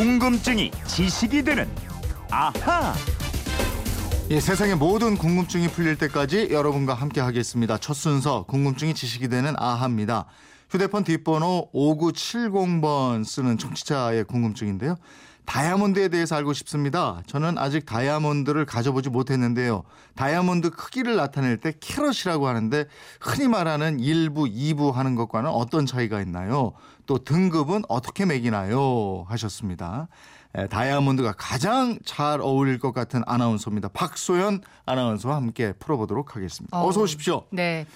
궁금증이 지식이 되는 아하. 예, 세상의 모든 궁금증이 풀릴 때까지 여러분과 함께 하겠습니다. 첫 순서 궁금증이 지식이 되는 아하입니다. 휴대폰 뒷번호 5970번 쓰는 청취자의 궁금증인데요. 다이아몬드에 대해서 알고 싶습니다. 저는 아직 다이아몬드를 가져보지 못했는데요. 다이아몬드 크기를 나타낼 때 캐럿이라고 하는데 흔히 말하는 1부, 2부 하는 것과는 어떤 차이가 있나요? 또 등급은 어떻게 매기나요? 하셨습니다. 에, 다이아몬드가 가장 잘 어울릴 것 같은 아나운서입니다. 박소연 아나운서와 함께 풀어보도록 하겠습니다. 어, 어서 오십시오. 네.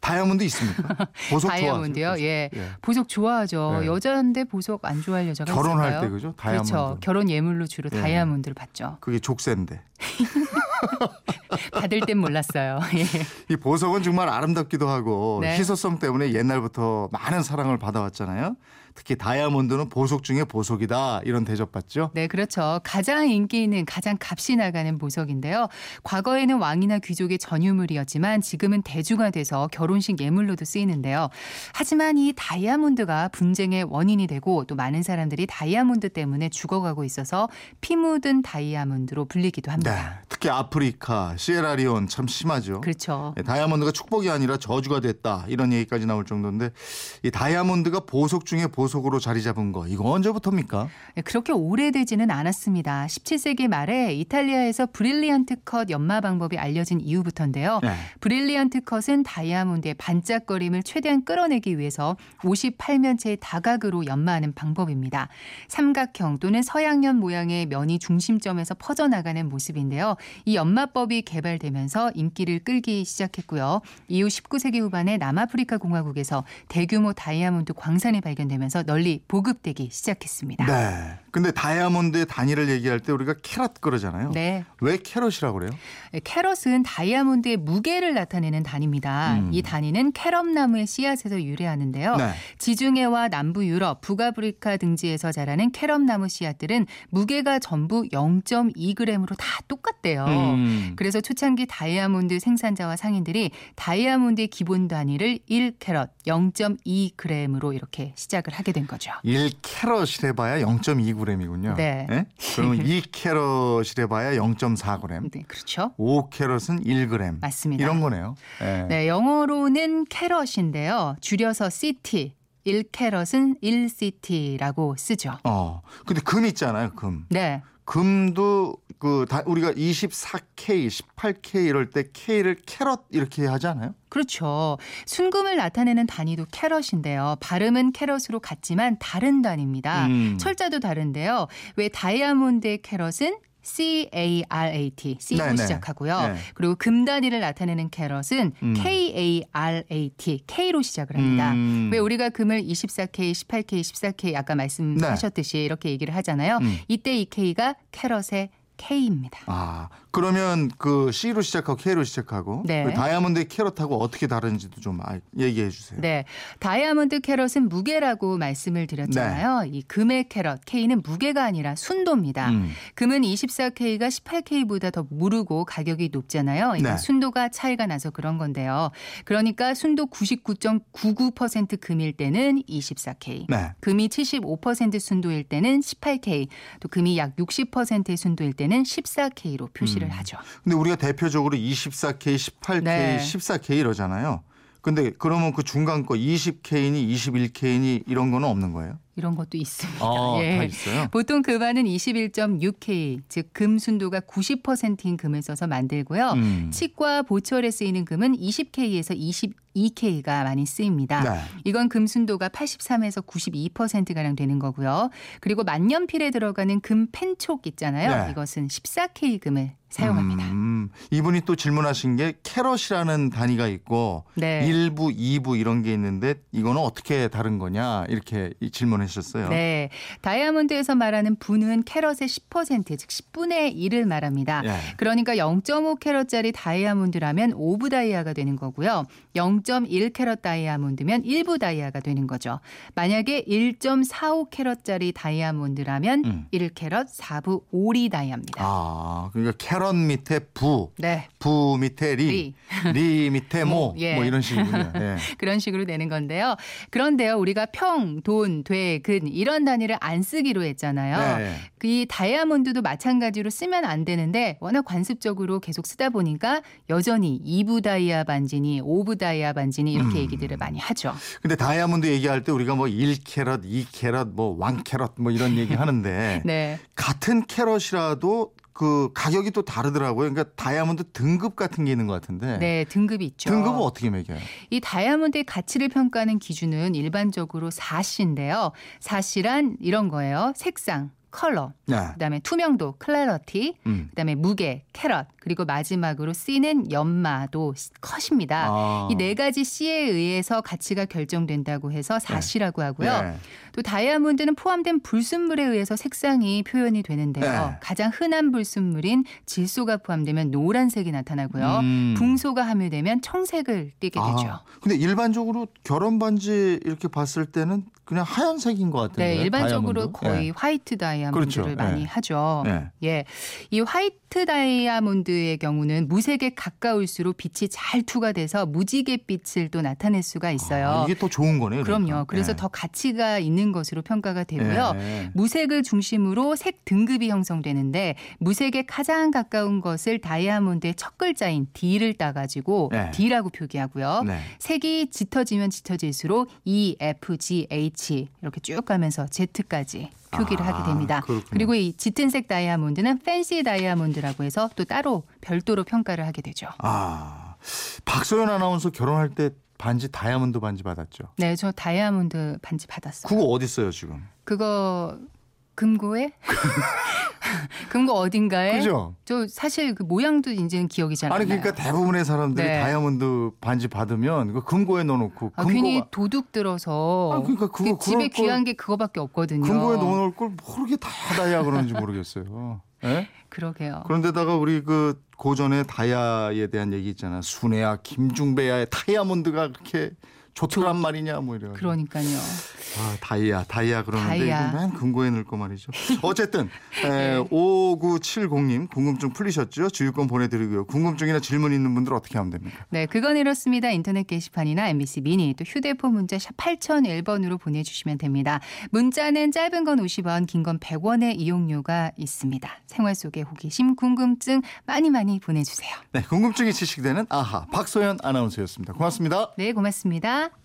다이아몬드 있습니까? 보석 다이아몬드요. 예. 예. 보석 좋아하죠. 네. 여자인데 보석 안 좋아할 여자가 결혼할 있을까요? 때 그죠? 다이아몬드. 그렇죠. 결혼 예물로 주로 예. 다이아몬드를 받죠. 그게 족쇄인데. 받을 땐 몰랐어요. 예. 이 보석은 정말 아름답기도 하고 네. 희소성 때문에 옛날부터 많은 사랑을 받아왔잖아요. 특히 다이아몬드는 보석 중에 보석이다 이런 대접받죠. 네, 그렇죠. 가장 인기 있는 가장 값이 나가는 보석인데요. 과거에는 왕이나 귀족의 전유물이었지만 지금은 대중화돼서 결혼식 예물로도 쓰이는데요. 하지만 이 다이아몬드가 분쟁의 원인이 되고 또 많은 사람들이 다이아몬드 때문에 죽어가고 있어서 피 묻은 다이아몬드로 불리기도 네, 합니다. 특히 아프리카, 시에라리온 참 심하죠. 그렇죠. 네, 다이아몬드가 축복이 아니라 저주가 됐다 이런 얘기까지 나올 정도인데 이 다이아몬드가 보석 중에 보석으로 자리 잡은 거 이거 언제부터입니까? 네, 그렇게 오래되지는 않았습니다. 17세기 말에 이탈리아에서 brilliant cut 연마 방법이 알려진 이후부터인데요. 네. brilliant cut은 다이아몬드의 반짝거림을 최대한 끌어내기 위해서 58면체의 다각으로 연마하는 방법입니다. 삼각형 또는 서양연 모양의 면이 중심점에서 퍼져나가는 모습인데요. 이 연마법이 개발되면서 인기를 끌기 시작했고요. 이후 19세기 후반에 남아프리카 공화국에서 대규모 다이아몬드 광산이 발견되면서 널리 보급되기 시작했습니다. 네. 근데 다이아몬드의 단위를 얘기할 때 우리가 캐럿 그러잖아요. 네. 왜 캐럿이라고 그래요? 캐럿은 다이아몬드의 무게를 나타내는 단위입니다. 음. 이 단위는 캐럽나무의 씨앗에서 유래하는데요. 네. 지중해와 남부 유럽, 북아프리카 등지에서 자라는 캐럽나무 씨앗들은 무게가 전부 0.2g으로 다 똑같대요. 음. 그래서 초창기 다이아몬드 생산자와 상인들이 다이아몬드의 기본 단위를 1캐럿 0.2g으로 이렇게 시작을 하게 된 거죠. 1캐럿이래 봐야 0.2g 이군요. 예? 네. 그러면 2캐럿이래 봐야 0.4g. 네, 그렇죠. 5캐럿은 1g. 맞습니다. 이런 거네요. 예. 네, 영어로는 캐럿인데요. 줄여서 CT. 1캐럿은 1CT라고 쓰죠. 어. 근데 금 있잖아요, 금. 네. 금도 그 다 우리가 24K, 18K 이럴 때 K를 캐럿 이렇게 하지 않아요? 그렇죠. 순금을 나타내는 단위도 캐럿인데요. 발음은 캐럿으로 같지만 다른 단위입니다. 음. 철자도 다른데요. 왜 다이아몬드의 캐럿은 C-A-R-A-T, C로 네네. 시작하고요. 네. 그리고 금 단위를 나타내는 캐럿은 음. K-A-R-A-T, K로 시작을 합니다. 음. 왜 우리가 금을 24K, 18K, 14K 아까 말씀하셨듯이 이렇게 얘기를 하잖아요. 음. 이때 이 K가 캐럿의 K입니다. 아, 그러면 그 C로 시작하고 K로 시작하고 네. 그 다이아몬드의 캐럿하고 어떻게 다른지도 좀 아- 얘기해 주세요. 네. 다이아몬드 캐럿은 무게라고 말씀을 드렸잖아요. 이 금의 캐럿 K는 무게가 아니라 순도입니다. 네. 음. 금은 24K가 18K보다 더 무르고 가격이 높잖아요. 이건 네. 순도가 차이가 나서 그런 건데요. 그러니까 순도 99.99% 금일 때는 24K. 네. 금이 75% 순도일 때는 18K, 또 금이 약 60%의 순도일 때는 14K로 표시를 음. 하죠. 근데 우리가 대표적으로 24K, 18K, 네. 14K 이러잖아요. 근데 그러면 그 중간 거 20K니 21K니 이런 거는 없는 거예요? 이런 것도 있습니다. 아, 예. 다 있어요. 보통 금화는 21.6K, 즉 금 순도가 90%인 금을 써서 만들고요. 음. 칡과 보철에 쓰이는 금은 20K에서 22K가 많이 쓰입니다. 네. 이건 금 순도가 83에서 92%가량 되는 거고요. 그리고 만년필에 들어가는 금 펜촉 있잖아요. 네. 이것은 14K 금을 사용합니다. 음, 이분이 또 질문하신 게 캐럿이라는 단위가 있고 네. 1부, 2부 이런 게 있는데 이거는 어떻게 다른 거냐 이렇게 이 질문하셨어요. 네. 다이아몬드에서 말하는 부는 캐럿의 10%, 즉 10분의 1을 말합니다. 예. 그러니까 0.5 캐럿짜리 다이아몬드라면 5부 다이아가 되는 거고요. 0.1 캐럿 다이아몬드면 1부 다이아가 되는 거죠. 만약에 1.45 캐럿짜리 다이아몬드라면 음. 1캐럿 4부 오리 다이아입니다. 아, 그러니까 캐럿 밑에 부, 네. 부 밑에 리, 리, 밑에 모, 모, 예. 뭐 이런 식이군요. 예. 그런 식으로 되는 건데요. 그런데요, 우리가 평, 돈, 되, 근 이런 단위를 안 쓰기로 했잖아요. 네. 그이 다이아몬드도 마찬가지로 쓰면 안 되는데 워낙 관습적으로 계속 쓰다 보니까 여전히 2부 다이아 반지니 5부 다이아 반지니 이렇게 음. 얘기들을 많이 하죠. 근데 다이아몬드 얘기할 때 우리가 뭐 1캐럿, 2캐럿, 뭐 1캐럿 뭐 이런 얘기 하는데 네. 같은 캐럿이라도 그 가격이 또 다르더라고요. 그러니까 다이아몬드 등급 같은 게 있는 것 같은데 네, 등급이 있죠. 등급은 어떻게 매겨요? 이 다이아몬드의 가치를 평가하는 기준은 일반적으로 4시인데요. 4시란 이런 거예요. 색상, 컬러, 네. 그다음에 투명도, 클래러티, 음. 그다음에 무게, 캐럿, 그리고 마지막으로 C는 연마도 컷입니다. 아. 이네 가지 C에 의해서 가치가 결정된다고 해서 4시라고 하고요. 네. 또 다이아몬드는 포함된 불순물에 의해서 색상이 표현이 되는데요. 네. 가장 흔한 불순물인 질소가 포함되면 노란색이 나타나고요. 음. 붕소가 함유되면 청색을 띠게 되죠. 아, 근데 일반적으로 결혼 반지 이렇게 봤을 때는 그냥 하얀색인 것 같은데. 네, 일반적으로 다이아몬드? 거의 예. 화이트 다이아몬드를 그렇죠. 많이 네. 하죠. 네. 예. 이 화이트 다이아몬드의 경우는 무색에 가까울수록 빛이 잘 투과돼서 무지갯빛을 또 나타낼 수가 있어요. 아, 이게 더 좋은 거네요. 그럼요. 그러니까. 그래서 예. 더 가치가 있는 것으로 평가가 되고요. 예. 무색을 중심으로 색 등급이 형성되는데 무색에 가장 가까운 것을 다이아몬드의 첫 글자인 D를 따가지고 네. D라고 표기하고요. 네. 색이 짙어지면 짙어질수록 E, F, G, H 이렇게 쭉 가면서 Z까지 표기를 아, 하게 됩니다. 그렇군요. 그리고 이 짙은 색 다이아몬드는 팬시 다이아몬드라고 해서 또 따로 별도로 평가를 하게 되죠. 아, 박소연 아나운서 결혼할 때 반지 다이아몬드 반지 받았죠. 네, 저 다이아몬드 반지 받았어요. 그거 어디 있어요 지금? 그거 금고에? 금고 어딘가에? 그죠? 저 사실 그 모양도 이제는 기억이 잘 안 나요. 아니 그러니까 대부분의 사람들이 네. 다이아몬드 반지 받으면 그 금고에 넣어놓고 아, 금고가 괜히 도둑 들어서 아, 그러니까 그거 그 집에 귀한 게 그거밖에 없거든요. 금고에 넣어놓을 걸 모르게 다 다이아 그러는지 모르겠어요. 예? 그러게요. 그런데다가 우리 그 고전의 다이아에 대한 얘기 있잖아. 순애야, 김중배야의 다이아몬드가 그렇게 좋더란 말이냐 뭐 이래. 그러니까요. 아, 다이아, 다이아 그러는데 다이아. 이거 맨 금고에 넣을 거 말이죠. 어쨌든 네. 에, 5970님 궁금증 풀리셨죠? 주유권 보내드리고요. 궁금증이나 질문 있는 분들 어떻게 하면 됩니까? 네, 그건 이렇습니다. 인터넷 게시판이나 MBC 미니 또 휴대폰 문자 샵 8001번으로 보내주시면 됩니다. 문자는 짧은 건 50원, 긴 건 100원의 이용료가 있습니다. 생활 속의 호기심, 궁금증 많이 많이 보내주세요. 네, 궁금증이 지식되는 아하 박소연 아나운서였습니다. 고맙습니다. 네, 고맙습니다.